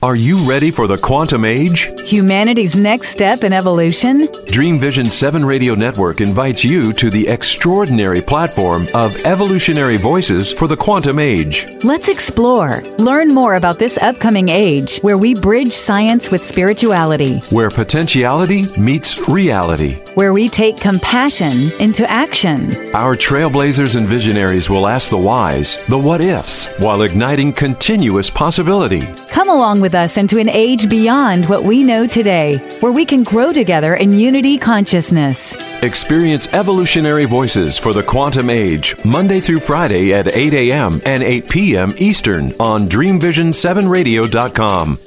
Are you ready for the quantum age? Humanity's next step in evolution? Dream Vision 7 Radio Network invites you to the extraordinary platform of evolutionary voices for the quantum age. Let's explore. Learn more about this upcoming age where we bridge science with spirituality, Where potentiality meets reality. where we take compassion into action. Our trailblazers and visionaries will ask the whys, the what ifs, while igniting continuous possibility. Come along with us into an age beyond what we know today, where we can grow together in unity consciousness. Experience evolutionary voices for the quantum age, Monday through Friday at 8 a.m. and 8 p.m. Eastern on DreamVision7Radio.com.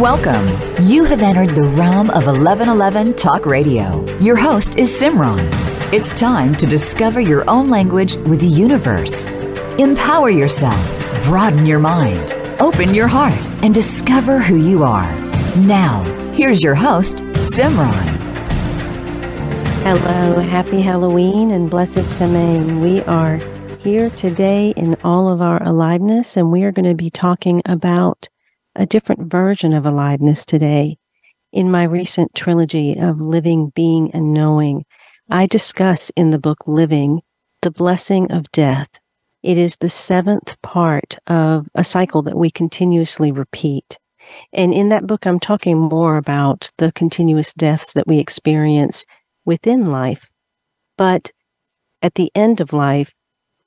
Welcome. You have entered the realm of 1111 Talk Radio. Your host is Simran. It's time to discover your own language with the universe. Empower yourself, broaden your mind, open your heart, and discover who you are. Now, here's your host, Simran. Hello, happy Halloween and blessed Samhain. We are here today in all of our aliveness, and we are going to be talking about a different version of aliveness today. In my recent trilogy of Living, Being, and Knowing, I discuss in the book Living the blessing of death. It is the seventh part of a cycle that we continuously repeat. And in that book, I'm talking more about the continuous deaths that we experience within life. But at the end of life,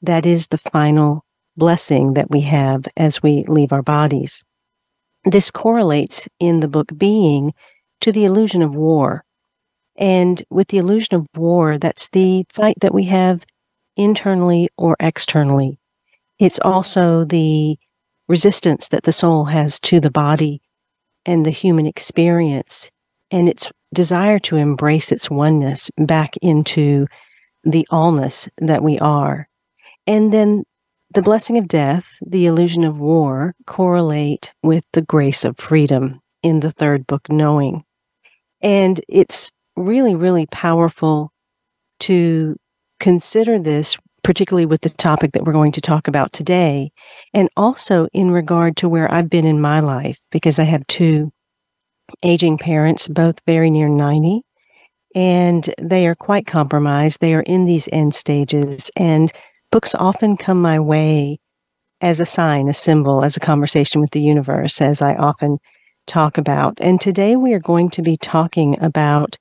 that is the final blessing that we have as we leave our bodies. This correlates in the book Being to the illusion of war. And with the illusion of war, that's the fight that we have internally or externally. It's also the resistance that the soul has to the body and the human experience and its desire to embrace its oneness back into the allness that we are. And then the blessing of death, the illusion of war correlate with the grace of freedom in the third book, Knowing. And it's really, really powerful to consider this, particularly with the topic that we're going to talk about today, and also in regard to where I've been in my life, because I have two aging parents, both very near 90, and they are quite compromised. They are in these end stages, and books often come my way as a sign, a symbol, as a conversation with the universe, as I often talk about. And today we are going to be talking about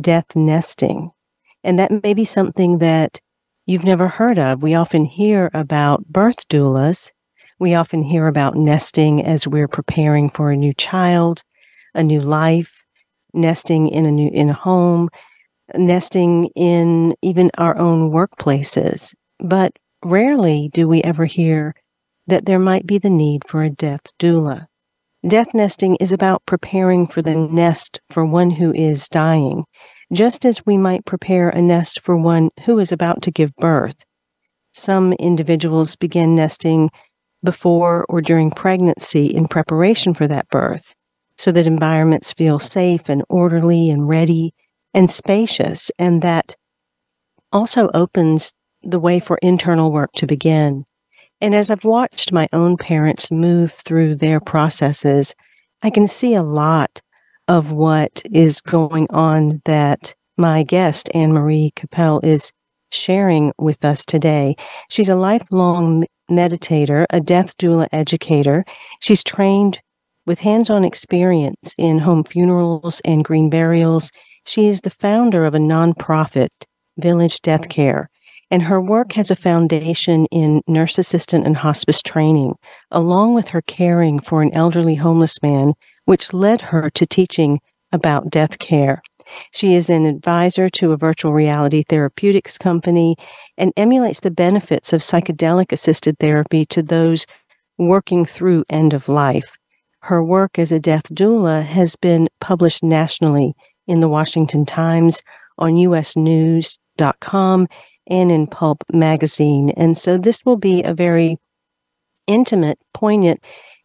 death nesting. And that may be something that you've never heard of. We often hear about birth doulas. We often hear about nesting as we're preparing for a new child, a new life, nesting in a new in a home, nesting in even our own workplaces. But rarely do we ever hear that there might be the need for a death doula. Death nesting is about preparing for the nest for one who is dying, just as we might prepare a nest for one who is about to give birth. Some individuals begin nesting before or during pregnancy in preparation for that birth, so that environments feel safe and orderly and ready and spacious, and that also opens the way for internal work to begin. And as I've watched my own parents move through their processes, I can see a lot of what is going on that my guest, Anne Marie Keppel, is sharing with us today. She's a lifelong meditator, a death doula educator. She's trained with hands on experience in home funerals and green burials. She is the founder of a nonprofit, Village Death Care and her work has a foundation in nurse assistant and hospice training, along with her caring for an elderly homeless man, which led her to teaching about death care. She is an advisor to a virtual reality therapeutics company and emulates the benefits of psychedelic assisted therapy to those working through end of life. Her work as a death doula has been published nationally in the Washington Times, on usnews.com, and in Pulp magazine. And so this will be a very intimate, poignant,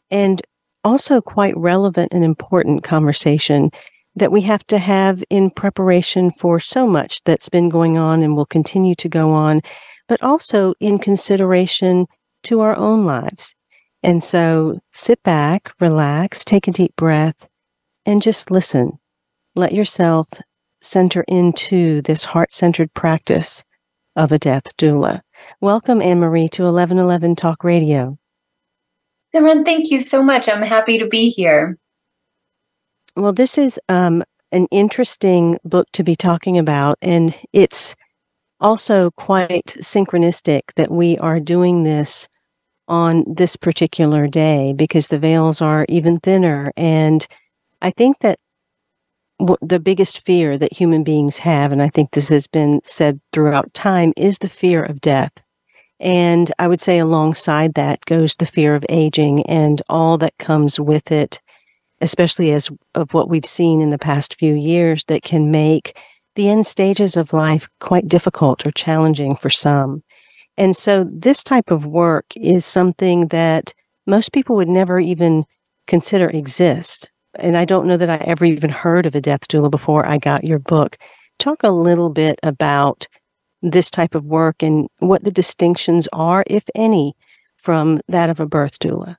and also quite relevant and important conversation that we have to have in preparation for so much that's been going on and will continue to go on, but also in consideration to our own lives. And so sit back, relax, take a deep breath, and just listen. Let yourself center into this heart centered practice of a death doula. Welcome, Anne Marie, to 1111 Talk Radio. Simran, thank you so much. I'm happy to be here. Well, this is um, an interesting book to be talking about, and it's also quite synchronistic that we are doing this on this particular day because the veils are even thinner. And I think that the biggest fear that human beings have, and I think this has been said throughout time, is the fear of death. And I would say alongside that goes the fear of aging and all that comes with it, especially as of what we've seen in the past few years that can make the end stages of life quite difficult or challenging for some. And so this type of work is something that most people would never even consider exist and I don't know that I ever even heard of a death doula before I got your book. Talk a little bit about this type of work and what the distinctions are, if any, from that of a birth doula.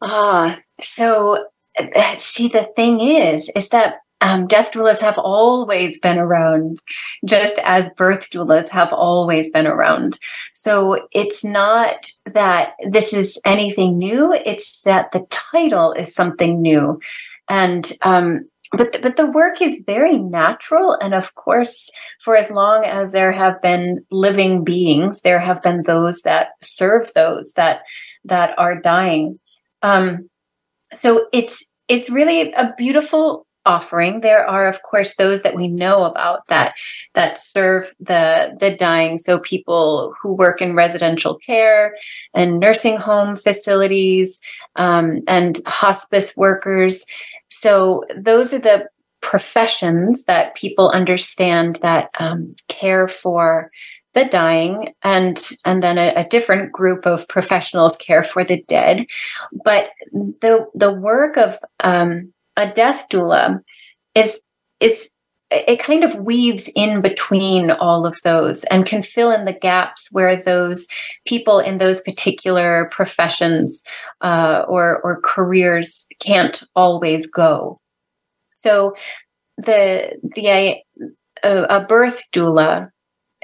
Ah, so uh, see, the thing is, is that um, death doulas have always been around, just as birth doulas have always been around. So it's not that this is anything new; it's that the title is something new, and um, but the, but the work is very natural, and of course, for as long as there have been living beings, there have been those that serve those that that are dying. Um, so it's it's really a beautiful offering there are of course those that we know about that that serve the the dying. So people who work in residential care and nursing home facilities um, and hospice workers. So those are the professions that people understand that um, care for the dying and and then a, a, different group of professionals care for the dead. But the the work of um, a death doula is is it kind of weaves in between all of those and can fill in the gaps where those people in those particular professions uh, or or careers can't always go. So the the a, a birth doula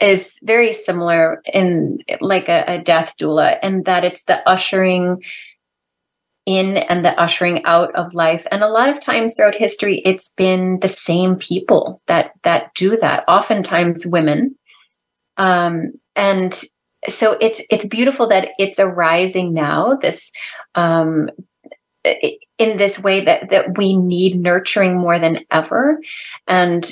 is very similar in like a, a death doula in that it's the ushering in and the ushering out of life. And a lot of times throughout history it's been the same people that that do that oftentimes women. Um, and so it's it's beautiful that it's arising now this um, in this way that that we need nurturing more than ever. And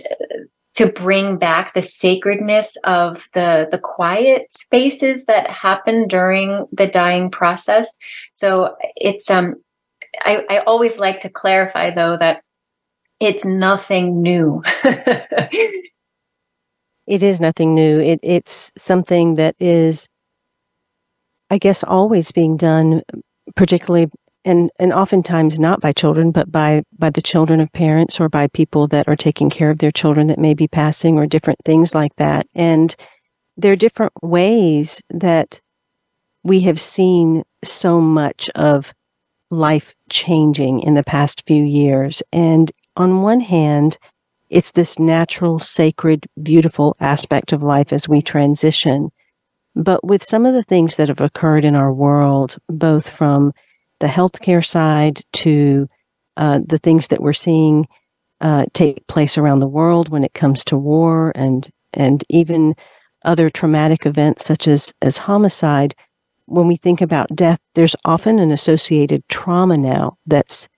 to bring back the sacredness of the the quiet spaces that happen during the dying process. So it's um i i always like to clarify though that it's nothing new. It is nothing new. It it's something that is i guess always being done particularly and and oftentimes not by children but by by the children of parents or by people that are taking care of their children that may be passing or different things like that. And there are different ways that we have seen so much of life changing in the past few years. And on one hand it's this natural sacred beautiful aspect of life as we transition. But with some of the things that have occurred in our world both from the healthcare side to uh, the things that we're seeing uh, take place around the world when it comes to war and and even other traumatic events such as as homicide. When we think about death, there's often an associated trauma now that's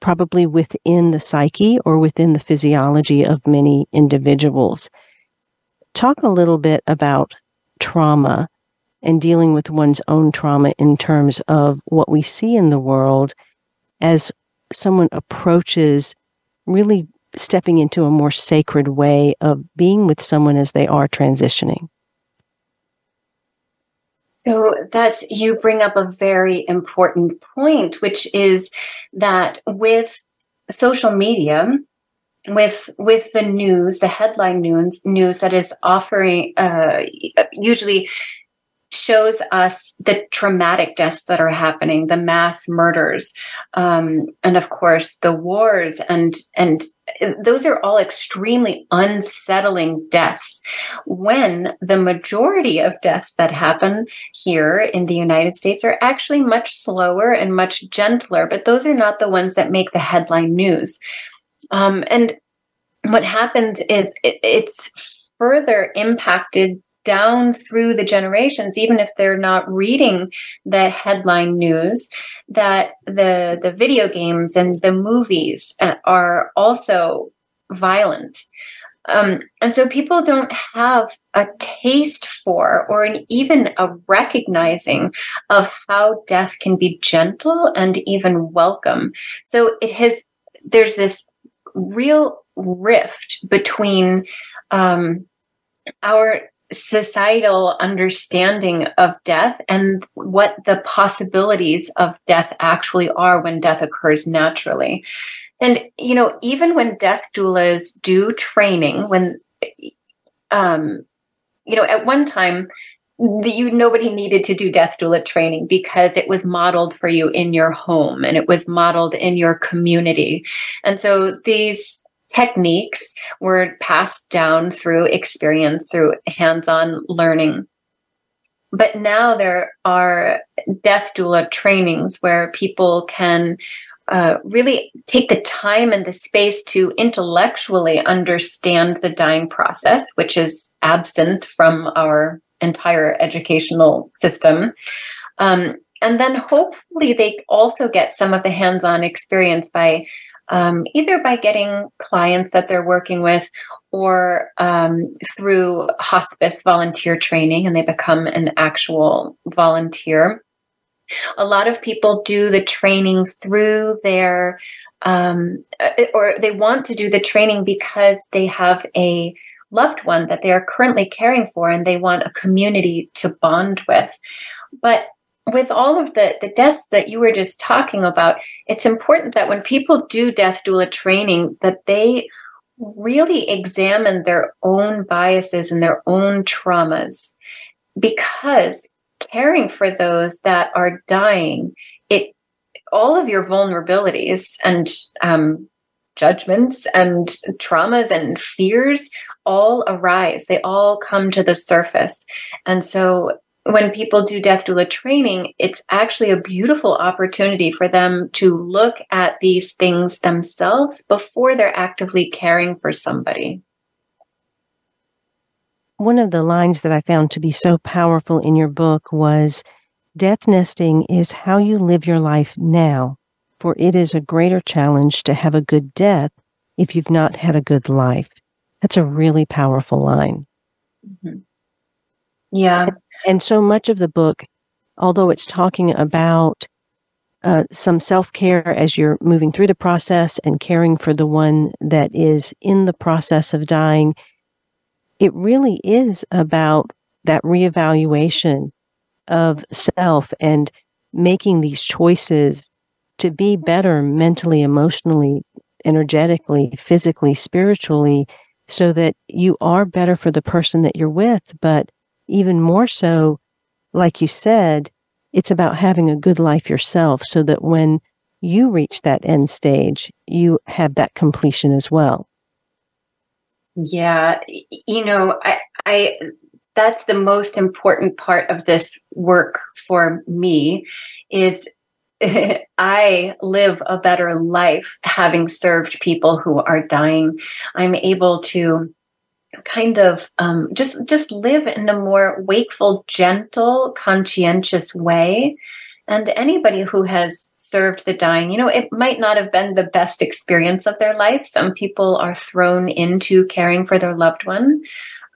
probably within the psyche or within the physiology of many individuals. Talk a little bit about trauma and dealing with one's own trauma in terms of what we see in the world as someone approaches really stepping into a more sacred way of being with someone as they are transitioning. So that's you bring up a very important point, which is that with social media, with with the news, the headline news news that is offering uh, usually shows us the traumatic deaths that are happening, the mass murders, um, and of course the wars, and and those are all extremely unsettling deaths. When the majority of deaths that happen here in the United States are actually much slower and much gentler, but those are not the ones that make the headline news. Um, and what happens is it, it's further impacted down through the generations even if they're not reading the headline news that the the video games and the movies uh, are also violent. Um, and so people don't have a taste for or an, even a recognizing of how death can be gentle and even welcome. So it has there's this real rift between um, our societal understanding of death and what the possibilities of death actually are when death occurs naturally. And, you know, even when death doulas do training, when, um, you know, at one time, you nobody needed to do death doula training because it was modeled for you in your home and it was modeled in your community and so these techniques were passed down through experience, through hands on learning. But now there are death doula trainings where people can uh, really take the time and the space to intellectually understand the dying process, which is absent from our entire educational system. Um, and then hopefully they also get some of the hands on experience by um, either by getting clients that they're working with or um, through hospice volunteer training and they become an actual volunteer. A lot of people do the training through their, um, uh, or they want to do the training because they have a loved one that they are currently caring for and they want a community to bond with. But with all of the the deaths that you were just talking about it's important that when people do death doula training that they really examine their own biases and their own traumas. Because caring for those that are dying it all of your vulnerabilities and um, judgments and traumas and fears all arise. They all come to the surface. And so when people do death doula training, it's actually a beautiful opportunity for them to look at these things themselves before they're actively caring for somebody. One of the lines that I found to be so powerful in your book was Death nesting is how you live your life now, for it is a greater challenge to have a good death if you've not had a good life. That's a really powerful line. Mm-hmm. Yeah. And so much of the book, although it's talking about uh, some self care as you're moving through the process and caring for the one that is in the process of dying, it really is about that reevaluation of self and making these choices to be better mentally, emotionally, energetically, physically, spiritually, so that you are better for the person that you're with, but even more so, like you said, it's about having a good life yourself so that when you reach that end stage, you have that completion as well. Yeah, you know, I, I that's the most important part of this work for me is I live a better life having served people who are dying. I'm able to kind of um, just just live in a more wakeful, gentle, conscientious way. And anybody who has served the dying, you know, it might not have been the best experience of their life. Some people are thrown into caring for their loved one,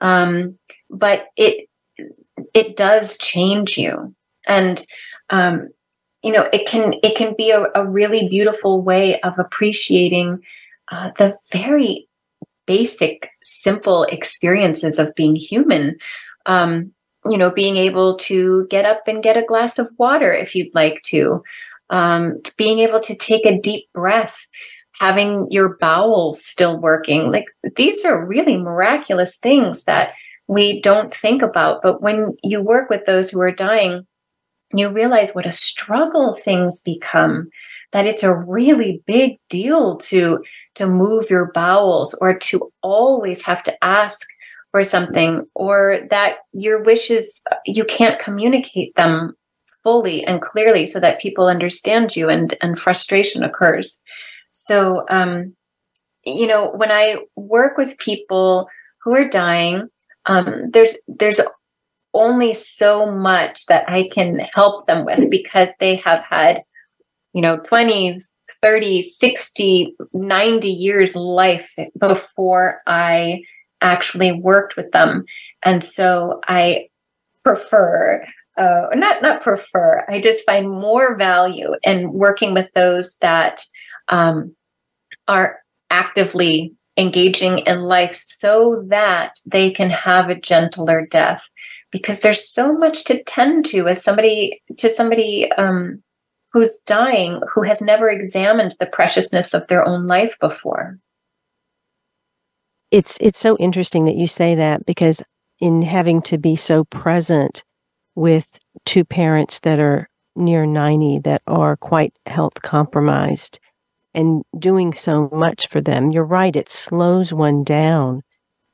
um, but it it does change you, and um, you know, it can it can be a, a really beautiful way of appreciating uh, the very basic simple experiences of being human. Um, you know, being able to get up and get a glass of water if you'd like to, um, being able to take a deep breath, having your bowels still working. Like these are really miraculous things that we don't think about. But when you work with those who are dying, you realize what a struggle things become that it's a really big deal to to move your bowels or to always have to ask for something or that your wishes you can't communicate them fully and clearly so that people understand you and and frustration occurs. So um you know when i work with people who are dying um there's there's only so much that I can help them with because they have had, you know, 20, 30, 60, 90 years life before I actually worked with them. And so I prefer uh, not not prefer. I just find more value in working with those that um, are actively engaging in life so that they can have a gentler death because there's so much to tend to as somebody to somebody um, who's dying who has never examined the preciousness of their own life before it's it's so interesting that you say that because in having to be so present with two parents that are near 90 that are quite health compromised and doing so much for them you're right it slows one down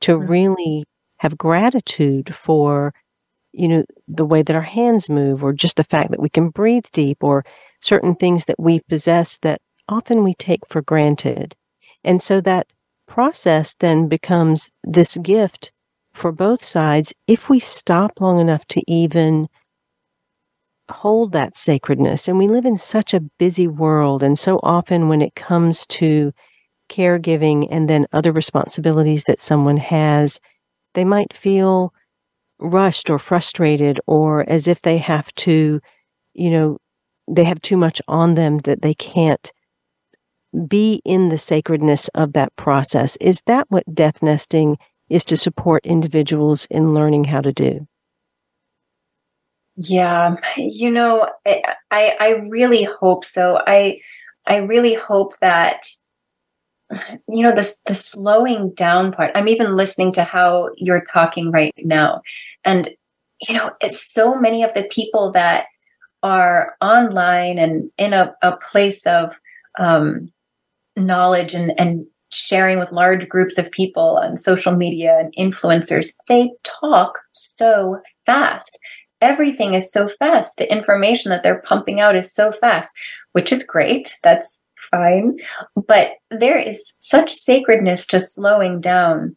to mm-hmm. really have gratitude for you know, the way that our hands move, or just the fact that we can breathe deep, or certain things that we possess that often we take for granted. And so that process then becomes this gift for both sides if we stop long enough to even hold that sacredness. And we live in such a busy world. And so often when it comes to caregiving and then other responsibilities that someone has, they might feel rushed or frustrated or as if they have to, you know, they have too much on them that they can't be in the sacredness of that process. Is that what death nesting is to support individuals in learning how to do? Yeah, you know, I I really hope so. I I really hope that you know the the slowing down part. I'm even listening to how you're talking right now, and you know, it's so many of the people that are online and in a, a place of um, knowledge and and sharing with large groups of people on social media and influencers. They talk so fast. Everything is so fast. The information that they're pumping out is so fast, which is great. That's fine. But there is such sacredness to slowing down.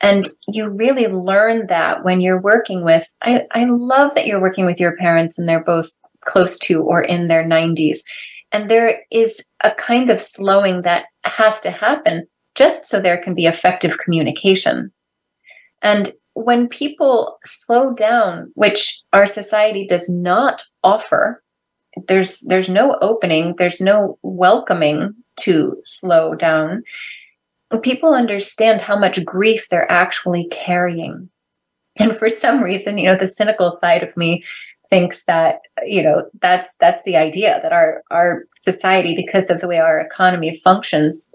And you really learn that when you're working with, I, I love that you're working with your parents and they're both close to or in their 90s. And there is a kind of slowing that has to happen just so there can be effective communication. And when people slow down, which our society does not offer, there's there's no opening there's no welcoming to slow down people understand how much grief they're actually carrying and for some reason you know the cynical side of me thinks that you know that's that's the idea that our our society because of the way our economy functions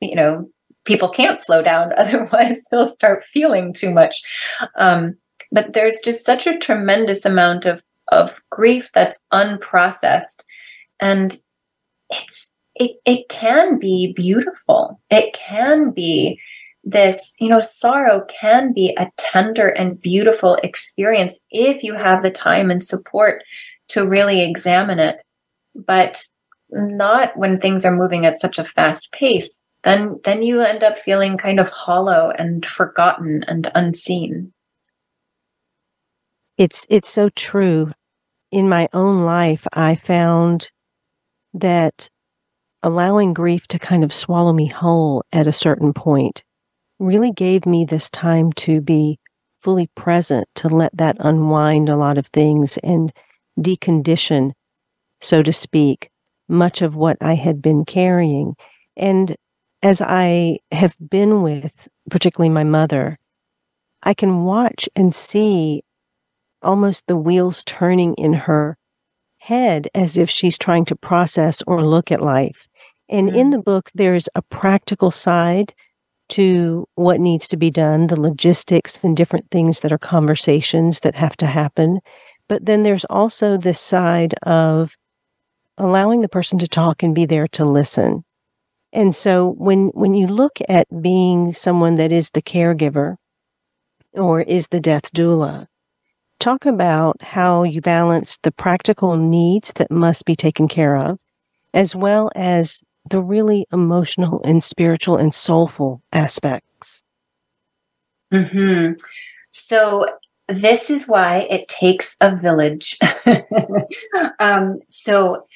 you know people can't slow down. Otherwise they'll start feeling too much. Um, but there's just such a tremendous amount of of grief that's unprocessed. And it's it, it can be beautiful. It can be this you know sorrow can be a tender and beautiful experience if you have the time and support to really examine it. But not when things are moving at such a fast pace then then you end up feeling kind of hollow and forgotten and unseen. It's it's so true. In my own life, I found that allowing grief to kind of swallow me whole at a certain point really gave me this time to be fully present, to let that unwind a lot of things and decondition, so to speak, much of what I had been carrying. And as I have been with, particularly my mother, I can watch and see almost the wheels turning in her head as if she's trying to process or look at life. And mm-hmm. in the book, there's a practical side to what needs to be done, the logistics and different things that are conversations that have to happen. But then there's also this side of allowing the person to talk and be there to listen. And so when when you look at being someone that is the caregiver or is the death doula, talk about how you balance the practical needs that must be taken care of as well as the really emotional and spiritual and soulful aspects. Mhm. So this is why it takes a village. um, so,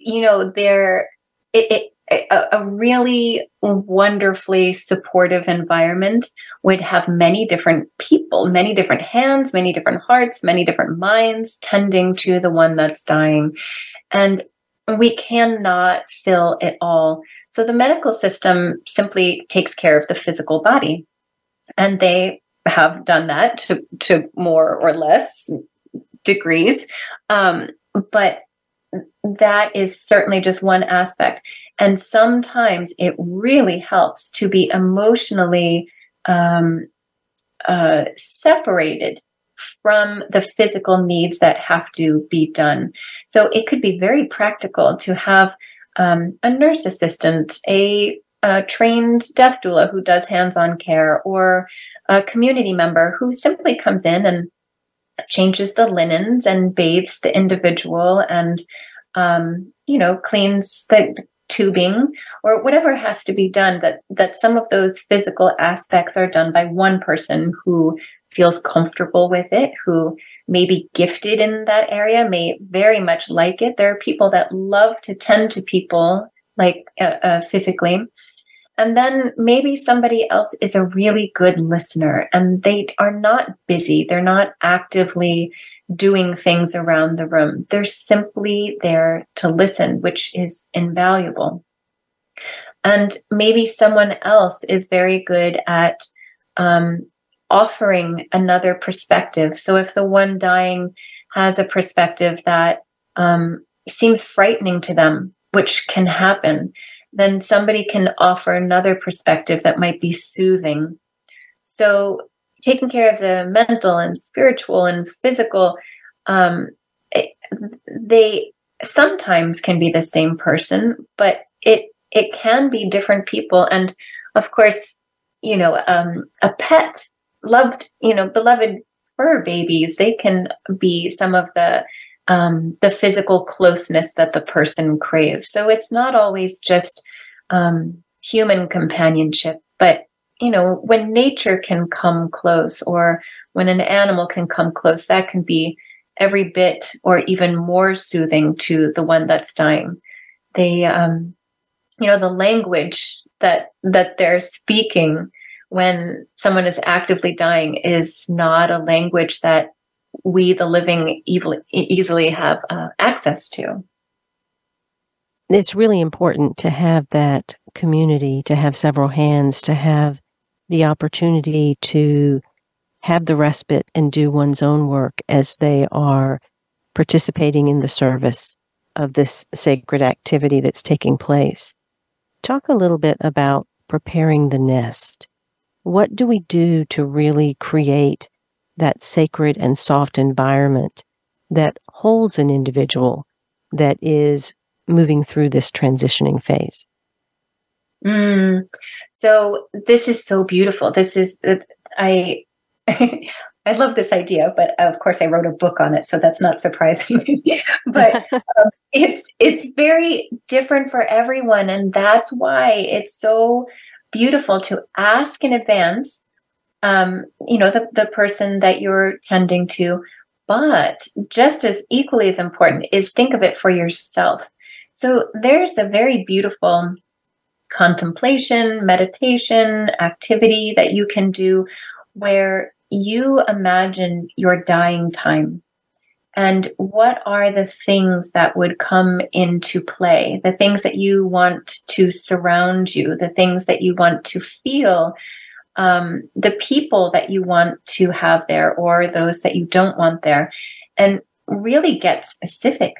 you know, there, it, it a, a, really wonderfully supportive environment would have many different people, many different hands, many different hearts, many different minds tending to the one that's dying. And we cannot fill it all. So the medical system simply takes care of the physical body. And they have done that to, to more or less degrees. Um, but that is certainly just one aspect. And sometimes it really helps to be emotionally um, uh, separated from the physical needs that have to be done. So it could be very practical to have um, a nurse assistant, a, a trained death doula who does hands on care, or a community member who simply comes in and changes the linens and bathes the individual and um, you know cleans the tubing or whatever has to be done that that some of those physical aspects are done by one person who feels comfortable with it who may be gifted in that area may very much like it there are people that love to tend to people like uh, uh, physically and then maybe somebody else is a really good listener and they are not busy. They're not actively doing things around the room. They're simply there to listen, which is invaluable. And maybe someone else is very good at um, offering another perspective. So if the one dying has a perspective that um, seems frightening to them, which can happen, then somebody can offer another perspective that might be soothing. So, taking care of the mental and spiritual and physical, um, it, they sometimes can be the same person, but it it can be different people. And of course, you know, um, a pet, loved, you know, beloved fur babies, they can be some of the um, the physical closeness that the person craves. So it's not always just um, human companionship, but you know, when nature can come close or when an animal can come close, that can be every bit or even more soothing to the one that's dying. They, um, you know, the language that that they're speaking when someone is actively dying is not a language that we, the living, easily, have uh, access to. It's really important to have that community, to have several hands, to have the opportunity to have the respite and do one's own work as they are participating in the service of this sacred activity that's taking place. Talk a little bit about preparing the nest. What do we do to really create that sacred and soft environment that holds an individual that is moving through this transitioning phase. Mm. So this is so beautiful. This is I I love this idea, but of course I wrote a book on it, so that's not surprising. but um, it's it's very different for everyone, and that's why it's so beautiful to ask in advance um, you know, the, the person that you're tending to. But just as equally as important is think of it for yourself. So there's a very beautiful contemplation, meditation, activity that you can do where you imagine your dying time. And what are the things that would come into play? The things that you want to surround you, the things that you want to feel um, the people that you want to have there or those that you don't want there, and really get specific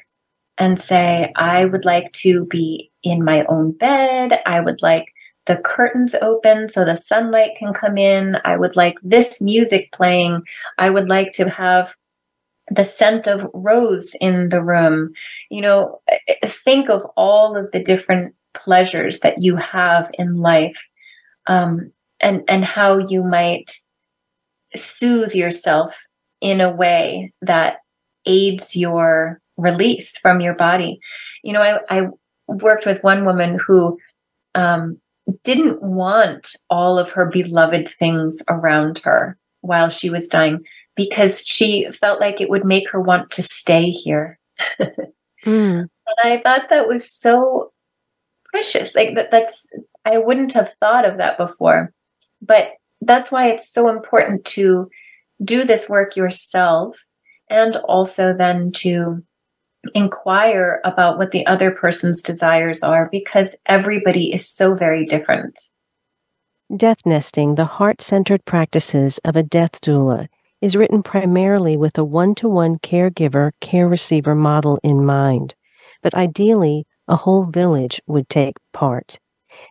and say, I would like to be in my own bed. I would like the curtains open so the sunlight can come in. I would like this music playing. I would like to have the scent of rose in the room. You know, think of all of the different pleasures that you have in life um, and, and how you might soothe yourself in a way that aids your release from your body. You know, I, I worked with one woman who um, didn't want all of her beloved things around her while she was dying because she felt like it would make her want to stay here. mm. And I thought that was so precious. Like that that's I wouldn't have thought of that before. But that's why it's so important to do this work yourself and also then to inquire about what the other person's desires are because everybody is so very different. Death Nesting, the heart centered practices of a death doula, is written primarily with a one to one caregiver care receiver model in mind, but ideally, a whole village would take part.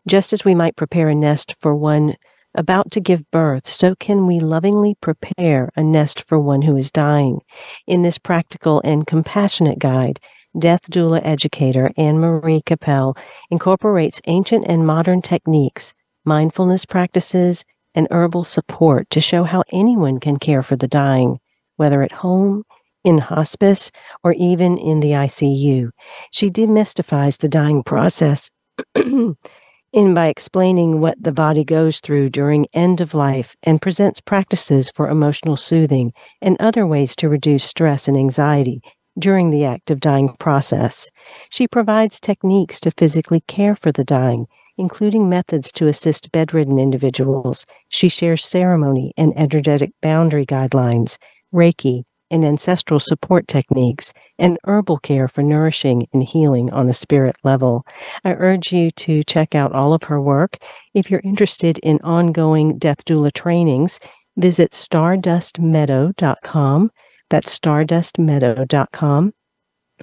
Just as we might prepare a nest for one about to give birth, so can we lovingly prepare a nest for one who is dying. In this practical and compassionate guide, death doula educator Anne Marie Keppel incorporates ancient and modern techniques, mindfulness practices, and herbal support to show how anyone can care for the dying, whether at home, in hospice, or even in the ICU. She demystifies the dying process in by explaining what the body goes through during end of life and presents practices for emotional soothing and other ways to reduce stress and anxiety during the active dying process. She provides techniques to physically care for the dying, including methods to assist bedridden individuals. She shares ceremony and energetic boundary guidelines, Reiki, and ancestral support techniques, and herbal care for nourishing and healing on a spirit level. I urge you to check out all of her work. If you're interested in ongoing death doula trainings, visit stardustmeadow.com. That's stardustmeadow.com.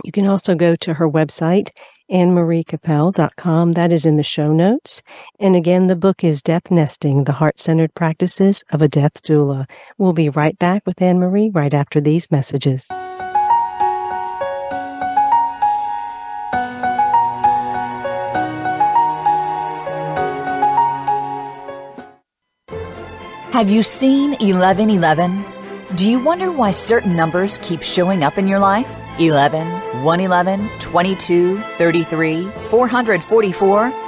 You can also go to her website, AnneMarieKeppel.com. That is in the show notes. And again, the book is Death Nesting, the Heart Centered Practices of a Death Doula. We'll be right back with Anne Marie right after these messages. Have you seen 1111? Do you wonder why certain numbers keep showing up in your life? 11, 111, 22, 33, 444.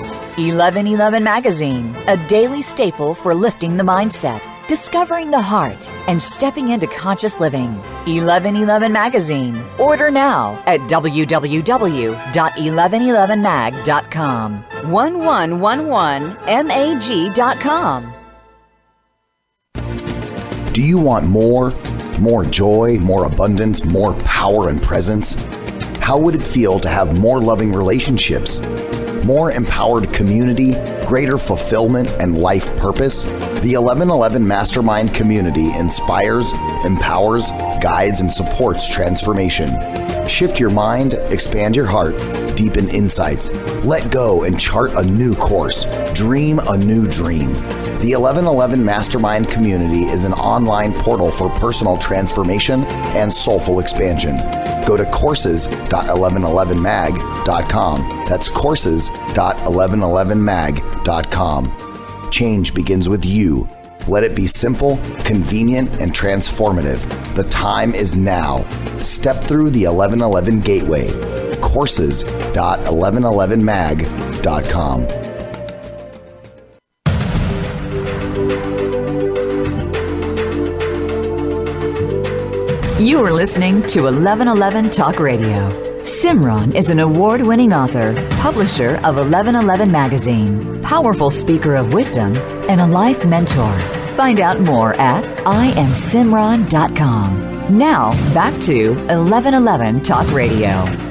1111 Magazine, a daily staple for lifting the mindset, discovering the heart, and stepping into conscious living. 1111 Magazine. Order now at www.1111mag.com. 1111mag.com. Do you want more? More joy, more abundance, more power and presence? How would it feel to have more loving relationships? More empowered community, greater fulfillment, and life purpose? The 1111 Mastermind community inspires, empowers, guides, and supports transformation. Shift your mind, expand your heart, deepen insights, let go and chart a new course, dream a new dream. The 1111 Mastermind community is an online portal for personal transformation and soulful expansion. Go to courses.1111mag.com. That's courses.1111mag.com. Change begins with you. Let it be simple, convenient, and transformative. The time is now. Step through the 1111 gateway. Courses.1111mag.com. You are listening to 1111 Talk Radio. Simran is an award winning author, publisher of 1111 Magazine, powerful speaker of wisdom, and a life mentor. Find out more at IamSimran.com. Now, back to 1111 Talk Radio.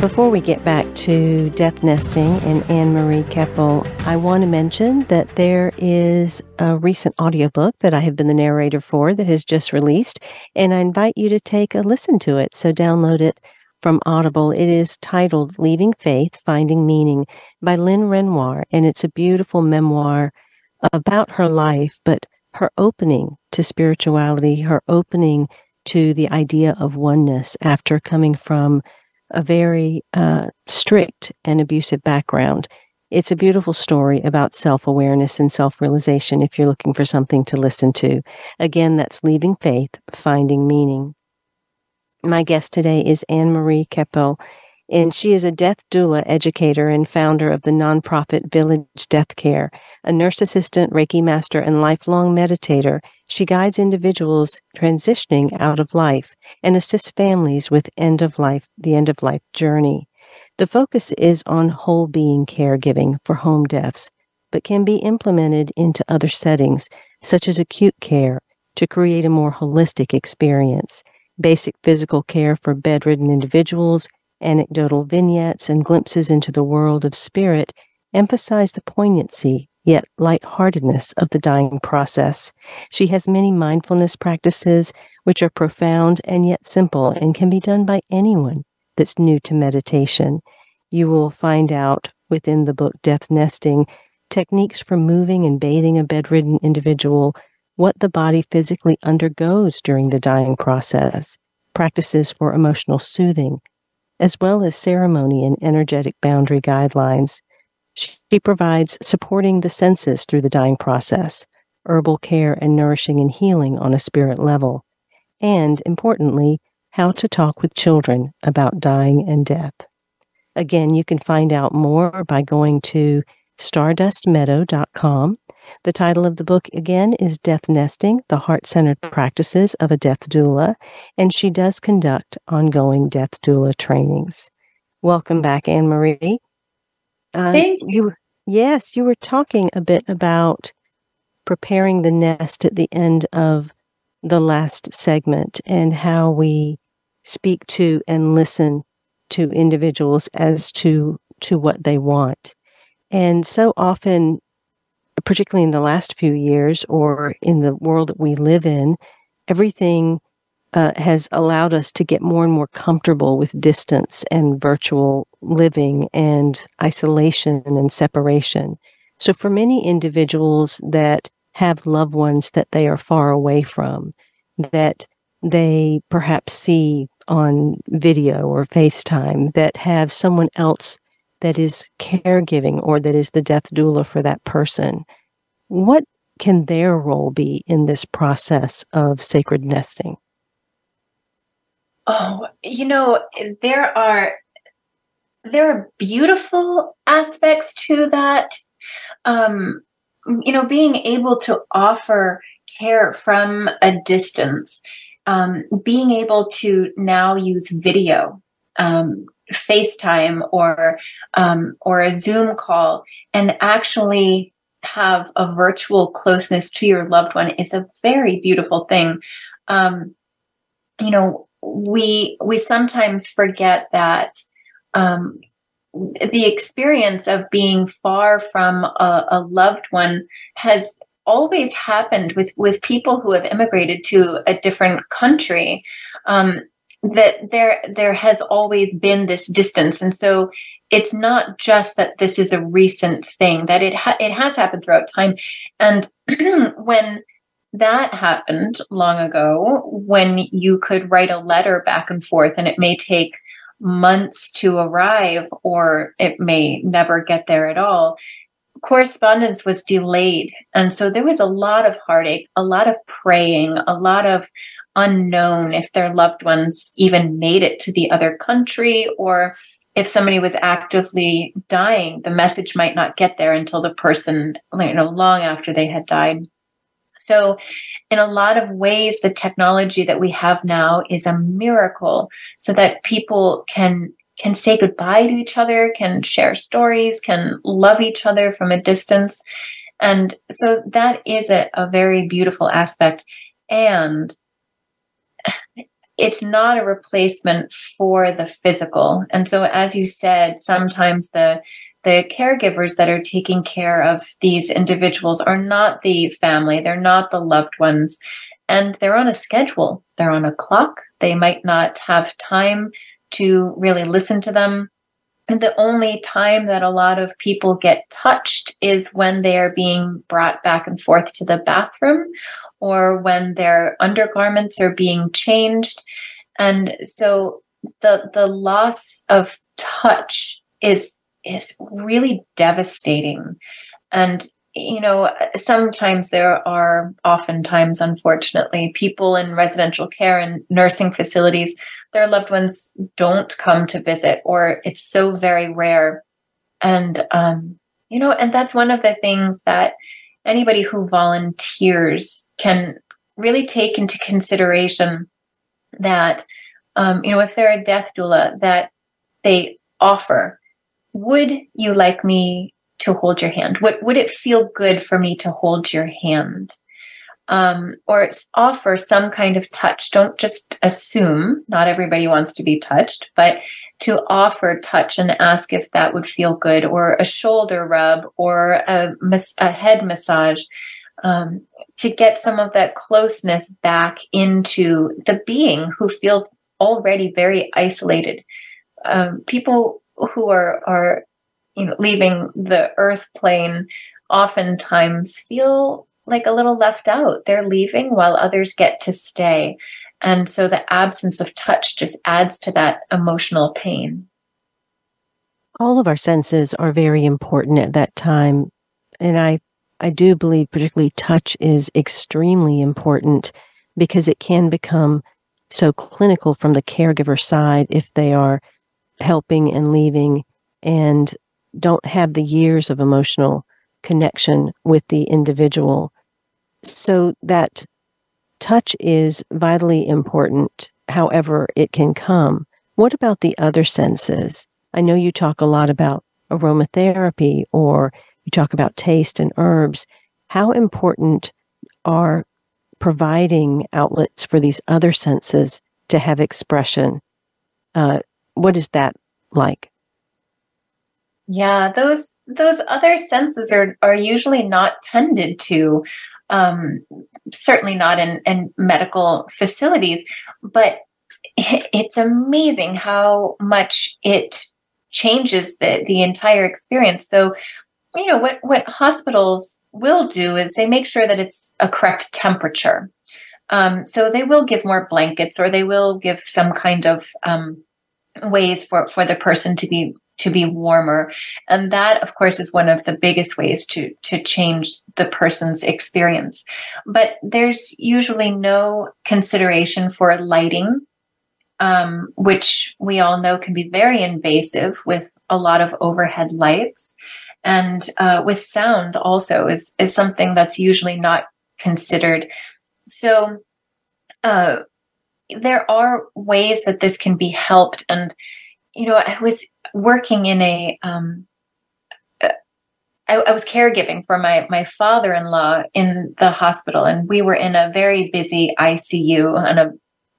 Before we get back to death nesting and Anne Marie Keppel, I want to mention that there is a recent audiobook that I have been the narrator for that has just released, and I invite you to take a listen to it. So download it from Audible. It is titled Leaving Faith, Finding Meaning by Lynn Renoir, and it's a beautiful memoir about her life, but her opening to spirituality, her opening to the idea of oneness after coming from a very uh, strict and abusive background. It's a beautiful story about self awareness and self realization if you're looking for something to listen to. Again, that's Leaving Faith, Finding Meaning. My guest today is Anne Marie Keppel, and she is a death doula educator and founder of the nonprofit Village Death Care, a nurse assistant, Reiki master, and lifelong meditator. She guides individuals transitioning out of life and assists families with end of life, the end of life journey. The focus is on whole being caregiving for home deaths, but can be implemented into other settings, such as acute care, to create a more holistic experience. Basic physical care for bedridden individuals Anecdotal vignettes and glimpses into the world of spirit emphasize the poignancy yet lightheartedness of the dying process. She has many mindfulness practices which are profound and yet simple and can be done by anyone that's new to meditation. You will find out within the book Death Nesting techniques for moving and bathing a bedridden individual, what the body physically undergoes during the dying process, practices for emotional soothing, as well as ceremony and energetic boundary guidelines. She provides supporting the senses through the dying process, herbal care and nourishing and healing on a spirit level, and importantly, how to talk with children about dying and death. Again, you can find out more by going to stardustmeadow.com the title of the book again is Death Nesting The Heart Centered Practices of a Death Doula, and she does conduct ongoing death doula trainings. Welcome back, Anne Marie. Uh, Thank you. Yes, you were talking a bit about preparing the nest at the end of the last segment and how we speak to and listen to individuals as to to what they want. And so often particularly in the last few years or in the world that we live in, everything uh, has allowed us to get more and more comfortable with distance and virtual living and isolation and separation. So, for many individuals that have loved ones that they are far away from, that they perhaps see on video or FaceTime, that have someone else that is caregiving or that is the death doula for that person, what can their role be in this process of sacred nesting? Oh, you know, there are there are beautiful aspects to that. Um, you know, being able to offer care from a distance, um, being able to now use video um, FaceTime or um, or a Zoom call and actually have a virtual closeness to your loved one is a very beautiful thing. Um, you know, we we sometimes forget that um, the experience of being far from a, a loved one has always happened with with people who have immigrated to a different country um, that there there has always been this distance. And so it's not just that this is a recent thing that it ha- it has happened throughout time. And when that happened long ago when you could write a letter back and forth and it may take months to arrive or it may never get there at all. Correspondence was delayed. And so there was a lot of heartache a lot of praying a lot of unknown if their loved ones even made it to the other country or if somebody was actively dying. The message might not get there until the person you know long after they had died So, in a lot of ways, the technology that we have now is a miracle so that people can can say goodbye to each other, can share stories, can love each other from a distance. And so that is a, a very beautiful aspect. And it's not a replacement for the physical. And so, as you said, sometimes the the caregivers that are taking care of these individuals are not the family, they're not the loved ones, and they're on a schedule, they're on a clock. They might not have time to really listen to them. And the only time that a lot of people get touched is when they are being brought back and forth to the bathroom or when their undergarments are being changed. And so the the loss of touch is is really devastating. And you know, sometimes there are oftentimes, unfortunately, people in residential care and nursing facilities, their loved ones don't come to visit, or it's so very rare. And, um, you know, and that's one of the things that anybody who volunteers can really take into consideration that, um, you know, if they're a death doula, that they offer, would you like me to hold your hand? Would, would it feel good for me to hold your hand? Um, or offer some kind of touch. Don't just assume, not everybody wants to be touched, but to offer touch and ask if that would feel good, or a shoulder rub, or a, a head massage, um, to get some of that closeness back into the being who feels already very isolated. Um, people who are are you know leaving the earth plane oftentimes feel like a little left out. They're leaving while others get to stay. And so the absence of touch just adds to that emotional pain. All of our senses are very important at that time. And i i do believe particularly touch is extremely important because it can become so clinical from the caregiver side if they are helping and leaving and don't have the years of emotional connection with the individual. So that touch is vitally important, however, it can come. What about the other senses? I know you talk a lot about aromatherapy or you talk about taste and herbs. How important are providing outlets for these other senses to have expression? Uh, what is that like? Yeah, those those other senses are are usually not tended to. Um, certainly not in, in medical facilities, but it's amazing how much it changes the the entire experience. So, you know, what what hospitals will do is they make sure that it's a correct temperature. Um, so they will give more blankets, or they will give some kind of um, ways for for the person to be to be warmer. And that of course is one of the biggest ways to to change the person's experience. But there's usually no consideration for lighting um, which we all know can be very invasive with a lot of overhead lights. And uh, with sound also is is something that's usually not considered. So uh, there are ways that this can be helped. And you know i was working in a um, uh, I, I was caregiving for my my father-in-law in the hospital and we were in a very busy icu on a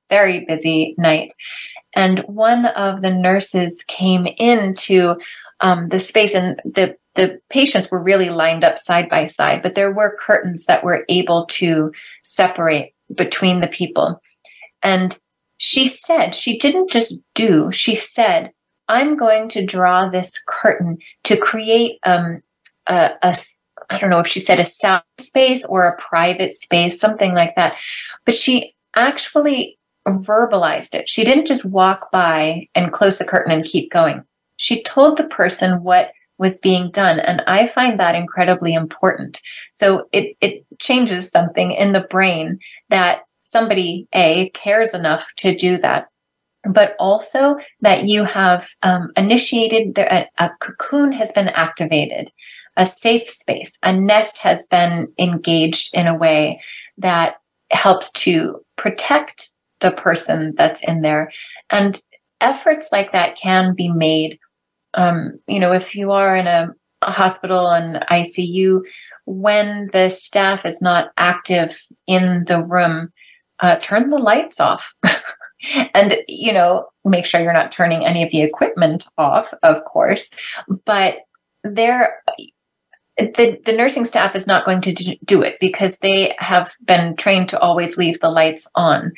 very busy night. And one of the nurses came into um, the space and the the patients were really lined up side by side but there were curtains that were able to separate between the people and she said, she didn't just do, she said, I'm going to draw this curtain to create um, a, a I don't know if she said a sound space or a private space, something like that. But she actually verbalized it. She didn't just walk by and close the curtain and keep going. She told the person what was being done. And I find that incredibly important. So it, it changes something in the brain that somebody A cares enough to do that, but also that you have um, initiated the, a, a, cocoon has been activated. a safe space. A nest has been engaged in a way that helps to protect the person that's in there. And efforts like that can be made. Um, you know, if you are in a, a hospital and ICU, when the staff is not active in the room, uh, turn the lights off. and, you know, make sure you're not turning any of the equipment off, of course. But there, the, the nursing staff is not going to do it because they have been trained to always leave the lights on.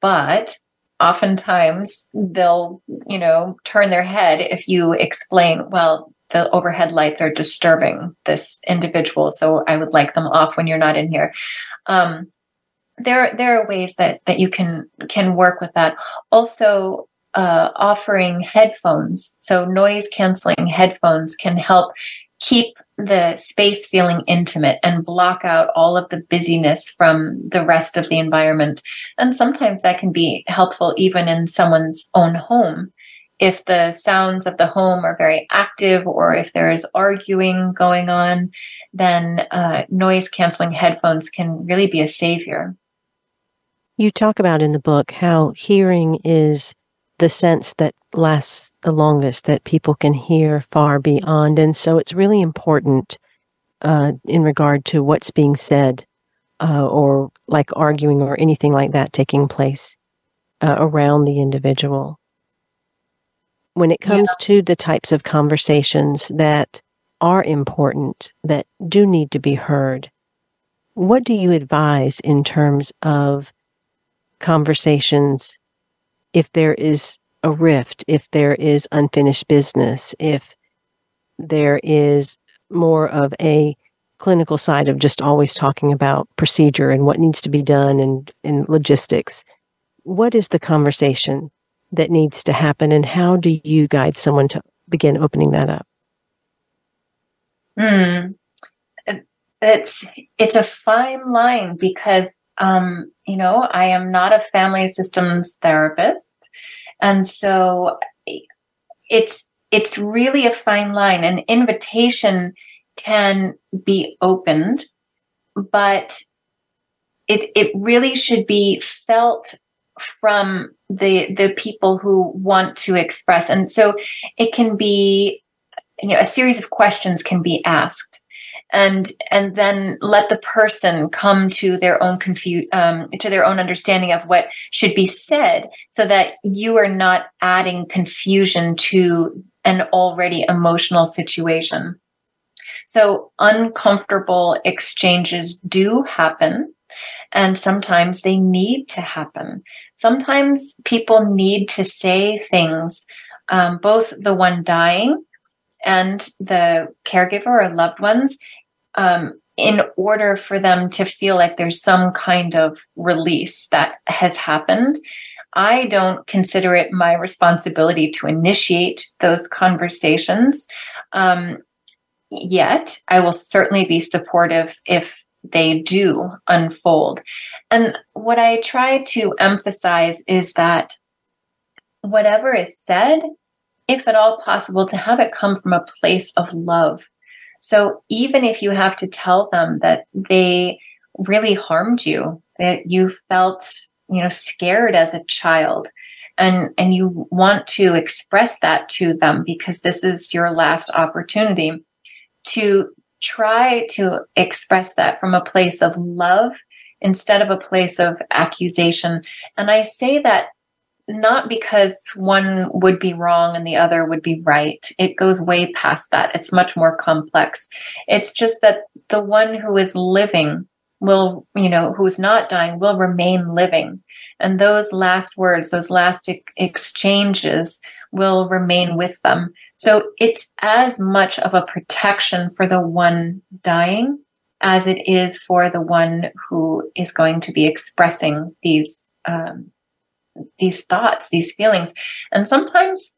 But oftentimes they'll, you know, turn their head if you explain, well, the overhead lights are disturbing this individual, so I would like them off when you're not in here. Um, there, there are ways that that you can can work with that. Also, uh, offering headphones, so noise canceling headphones, can help keep the space feeling intimate and block out all of the busyness from the rest of the environment. And sometimes that can be helpful even in someone's own home. If the sounds of the home are very active or if there is arguing going on, then uh, noise canceling headphones can really be a savior. You talk about in the book how hearing is the sense that lasts the longest, that people can hear far beyond. And so it's really important uh, in regard to what's being said uh, or like arguing or anything like that taking place uh, around the individual. When it comes yeah. to the types of conversations that are important, that do need to be heard, what do you advise in terms of conversations if there is a rift, if there is unfinished business, if there is more of a clinical side of just always talking about procedure and what needs to be done and, and logistics. What is the conversation that needs to happen and how do you guide someone to begin opening that up? Hmm. It's it's a fine line because um, you know, I am not a family systems therapist. And so it's it's really a fine line. An invitation can be opened, but it it really should be felt from the the people who want to express. And so it can be you know a series of questions can be asked and and then let the person come to their own confu- um, to their own understanding of what should be said so that you are not adding confusion to an already emotional situation. So uncomfortable exchanges do happen and sometimes they need to happen. Sometimes people need to say things um, both the one dying and the caregiver or loved ones um, in order for them to feel like there's some kind of release that has happened. I don't consider it my responsibility to initiate those conversations. Um, yet, I will certainly be supportive if they do unfold. And what I try to emphasize is that whatever is said, if at all possible, to have it come from a place of love so even if you have to tell them that they really harmed you, that you felt, you know, scared as a child, and and you want to express that to them because this is your last opportunity to try to express that from a place of love instead of a place of accusation. And I say that not because one would be wrong and the other would be right. It goes way past that. It's much more complex. It's just that the one who is living will, you know, who's not dying will remain living. And those last words, those last e- exchanges will remain with them. So it's as much of a protection for the one dying as it is for the one who is going to be expressing these um, these thoughts, these feelings. And sometimes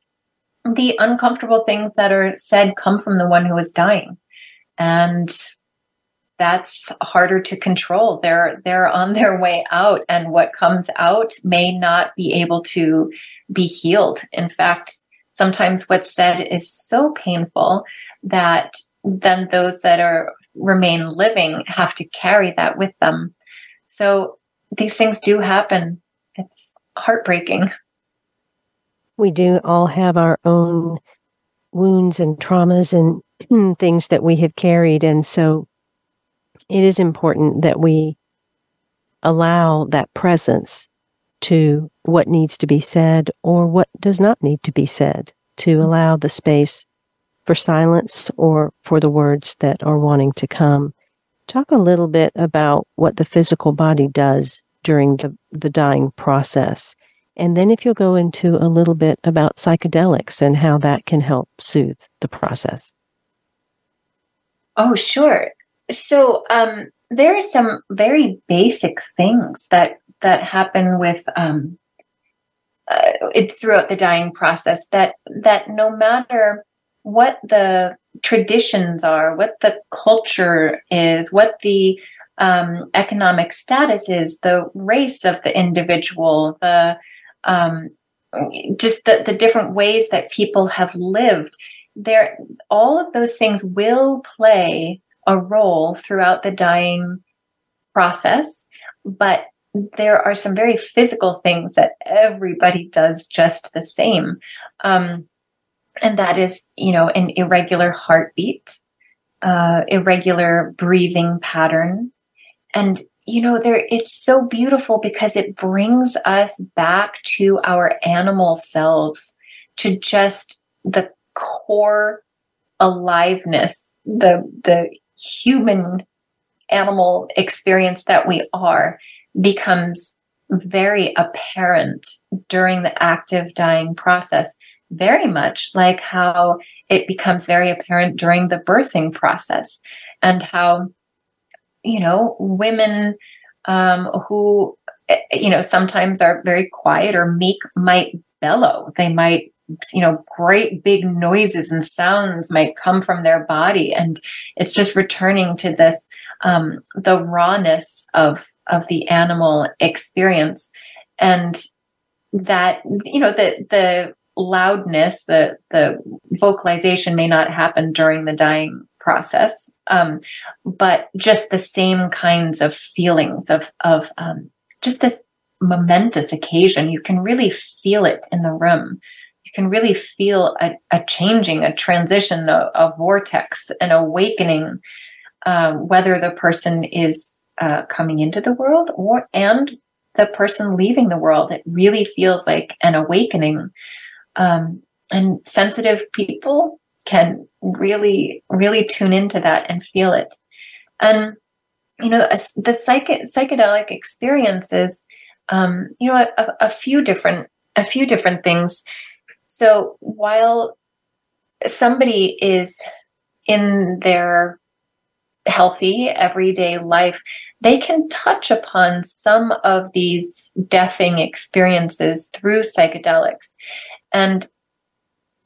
the uncomfortable things that are said come from the one who is dying. And that's harder to control. They're they're on their way out and what comes out may not be able to be healed. In fact, sometimes what's said is so painful that then those that are remain living have to carry that with them. So these things do happen. It's heartbreaking. We do all have our own wounds and traumas and things that we have carried. And so it is important that we allow that presence to what needs to be said or what does not need to be said, to allow the space for silence or for the words that are wanting to come. Talk a little bit about what the physical body does during the, the dying process. And then if you'll go into a little bit about psychedelics and how that can help soothe the process. Oh, sure. So um, there are some very basic things that that happen with um, uh, it throughout the dying process that that no matter what the traditions are, what the culture is, what the um, economic status is, the race of the individual, the um, just the, the different ways that people have lived. There, all of those things will play a role throughout the dying process, but there are some very physical things that everybody does just the same. Um, and that is, you know, an irregular heartbeat, uh, irregular breathing pattern. And, you know, there, it's so beautiful because it brings us back to our animal selves, to just the core aliveness, the, the human animal experience that we are becomes very apparent during the active dying process, very much like how it becomes very apparent during the birthing process, and how, you know, women um, who, you know, sometimes are very quiet or meek might bellow. They might you know great big noises and sounds might come from their body and it's just returning to this um, the rawness of of the animal experience and that you know the the loudness the the vocalization may not happen during the dying process um, but just the same kinds of feelings of of um, just this momentous occasion you can really feel it in the room you can really feel a, a changing a transition a, a vortex an awakening uh, whether the person is uh, coming into the world or and the person leaving the world. It really feels like an awakening. Um, and sensitive people can really, really tune into that and feel it. And you know, the psych- psychedelic experiences, um, you know, a, a few different a few different things. So while somebody is in their healthy everyday life, they can touch upon some of these deafing experiences through psychedelics. And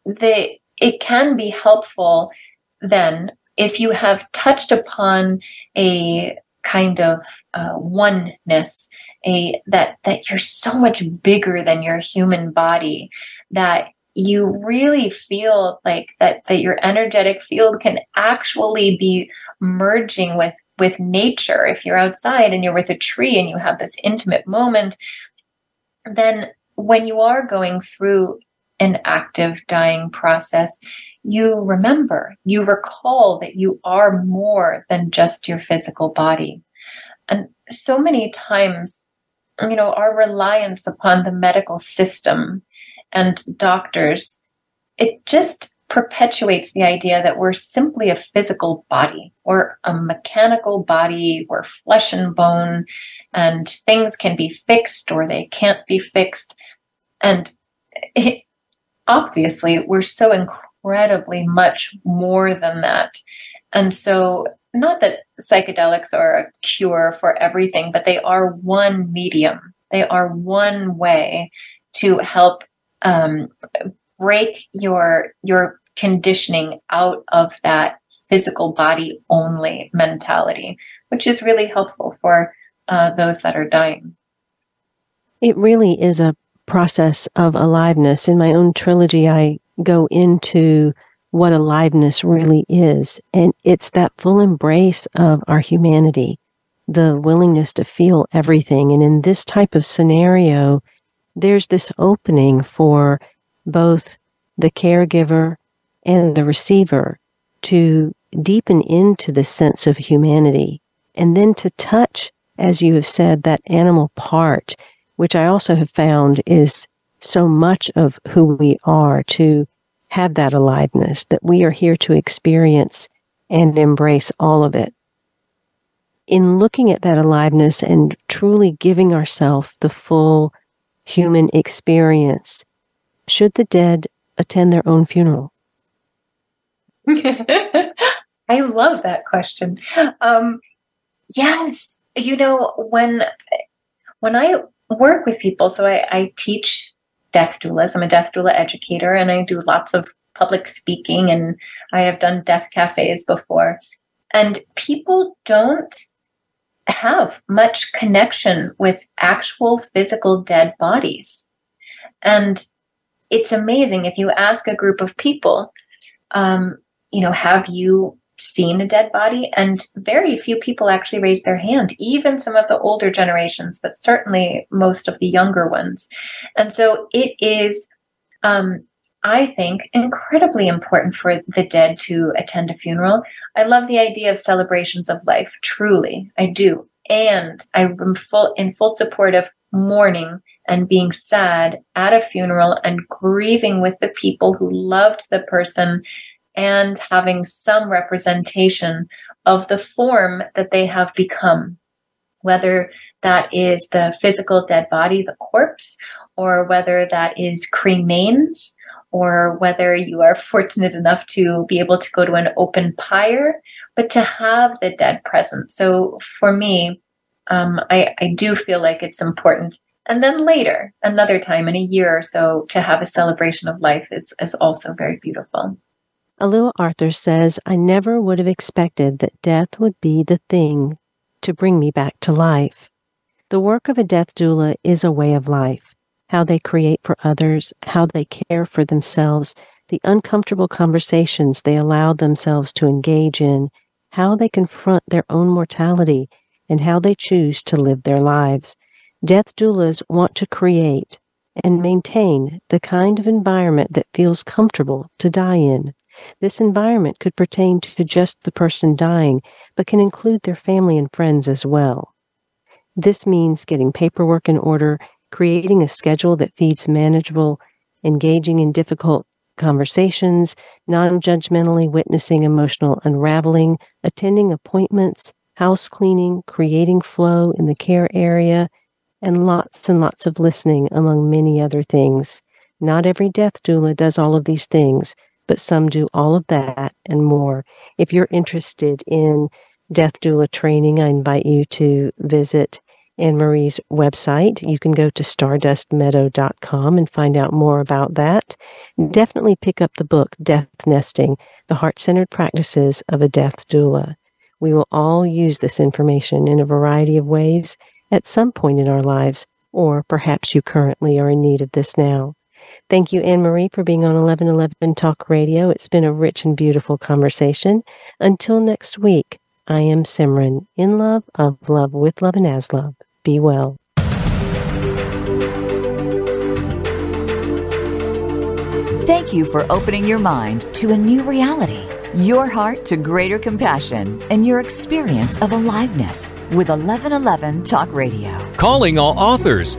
they, it can be helpful then if you have touched upon a kind of uh, oneness a that that you're so much bigger than your human body that you really feel like that that your energetic field can actually be merging with with nature. If you're outside and you're with a tree and you have this intimate moment then when you are going through an active dying process you remember you recall that you are more than just your physical body and so many times you know our reliance upon the medical system and doctors it just perpetuates the idea that we're simply a physical body. We're a mechanical body, we're flesh and bone, and things can be fixed or they can't be fixed. And it, obviously, we're so incredibly much more than that. And so, not that psychedelics are a cure for everything, but they are one medium, they are one way to help um, break your your conditioning out of that physical body only mentality, which is really helpful for uh, those that are dying. It really is a process of aliveness. In my own trilogy, I go into what aliveness really is. And it's that full embrace of our humanity, the willingness to feel everything. And in this type of scenario, there's this opening for both the caregiver and the receiver to deepen into the sense of humanity and then to touch, as you have said, that animal part, which I also have found is so much of who we are to have that aliveness, that we are here to experience and embrace all of it. In looking at that aliveness and truly giving ourselves the full human experience, should the dead attend their own funeral? I love that question. Um, yes, you know when when I work with people, so I, I teach death doulas. I'm a death doula educator, and I do lots of public speaking, and I have done death cafes before. And people don't have much connection with actual physical dead bodies. And it's amazing if you ask a group of people, um, you know, have you seen a dead body? And very few people actually raise their hand, even some of the older generations, but certainly most of the younger ones. And so it is, um, I think, incredibly important for the dead to attend a funeral. I love the idea of celebrations of life, truly, I do. And I'm full in full support of mourning and being sad at a funeral and grieving with the people who loved the person and having some representation of the form that they have become, whether that is the physical dead body, the corpse, or whether that is cremains, or whether you are fortunate enough to be able to go to an open pyre, but to have the dead present. So for me, um, I, I do feel like it's important. And then later, another time in a year or so, to have a celebration of life is, is also very beautiful. Alua Arthur says, I never would have expected that death would be the thing to bring me back to life. The work of a death doula is a way of life. How they create for others, how they care for themselves, the uncomfortable conversations they allow themselves to engage in, how they confront their own mortality, and how they choose to live their lives. Death doulas want to create and maintain the kind of environment that feels comfortable to die in. This environment could pertain to just the person dying, but can include their family and friends as well. This means getting paperwork in order, creating a schedule that feeds manageable, engaging in difficult conversations, non judgmentally witnessing emotional unraveling, attending appointments, house cleaning, creating flow in the care area, and lots and lots of listening, among many other things. Not every death doula does all of these things, but some do all of that and more. If you're interested in death doula training, I invite you to visit Anne Marie's website. You can go to stardustmeadow.com and find out more about that. Definitely pick up the book, Death Nesting The Heart Centered Practices of a Death Doula. We will all use this information in a variety of ways at some point in our lives, or perhaps you currently are in need of this now. Thank you, Anne Marie, for being on 1111 Talk Radio. It's been a rich and beautiful conversation. Until next week, I am Simran, in love, of love, with love, and as love. Be well. Thank you for opening your mind to a new reality, your heart to greater compassion, and your experience of aliveness with 1111 Talk Radio. Calling all authors.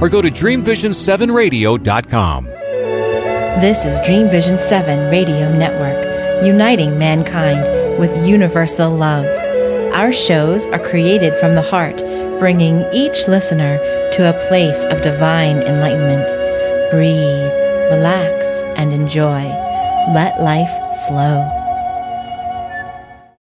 Or go to dreamvision7radio.com. This is Dream Vision 7 Radio Network, uniting mankind with universal love. Our shows are created from the heart, bringing each listener to a place of divine enlightenment. Breathe, relax, and enjoy. let life flow.